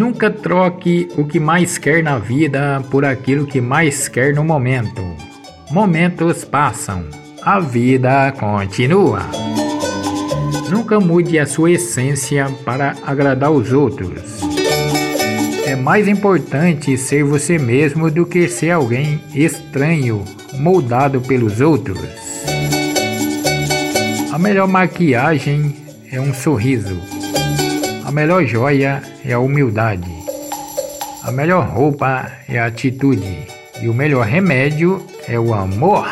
Nunca troque o que mais quer na vida por aquilo que mais quer no momento. Momentos passam, a vida continua. Nunca mude a sua essência para agradar os outros. É mais importante ser você mesmo do que ser alguém estranho, moldado pelos outros. A melhor maquiagem é um sorriso. A melhor joia é a humildade. A melhor roupa é a atitude. E o melhor remédio é o amor.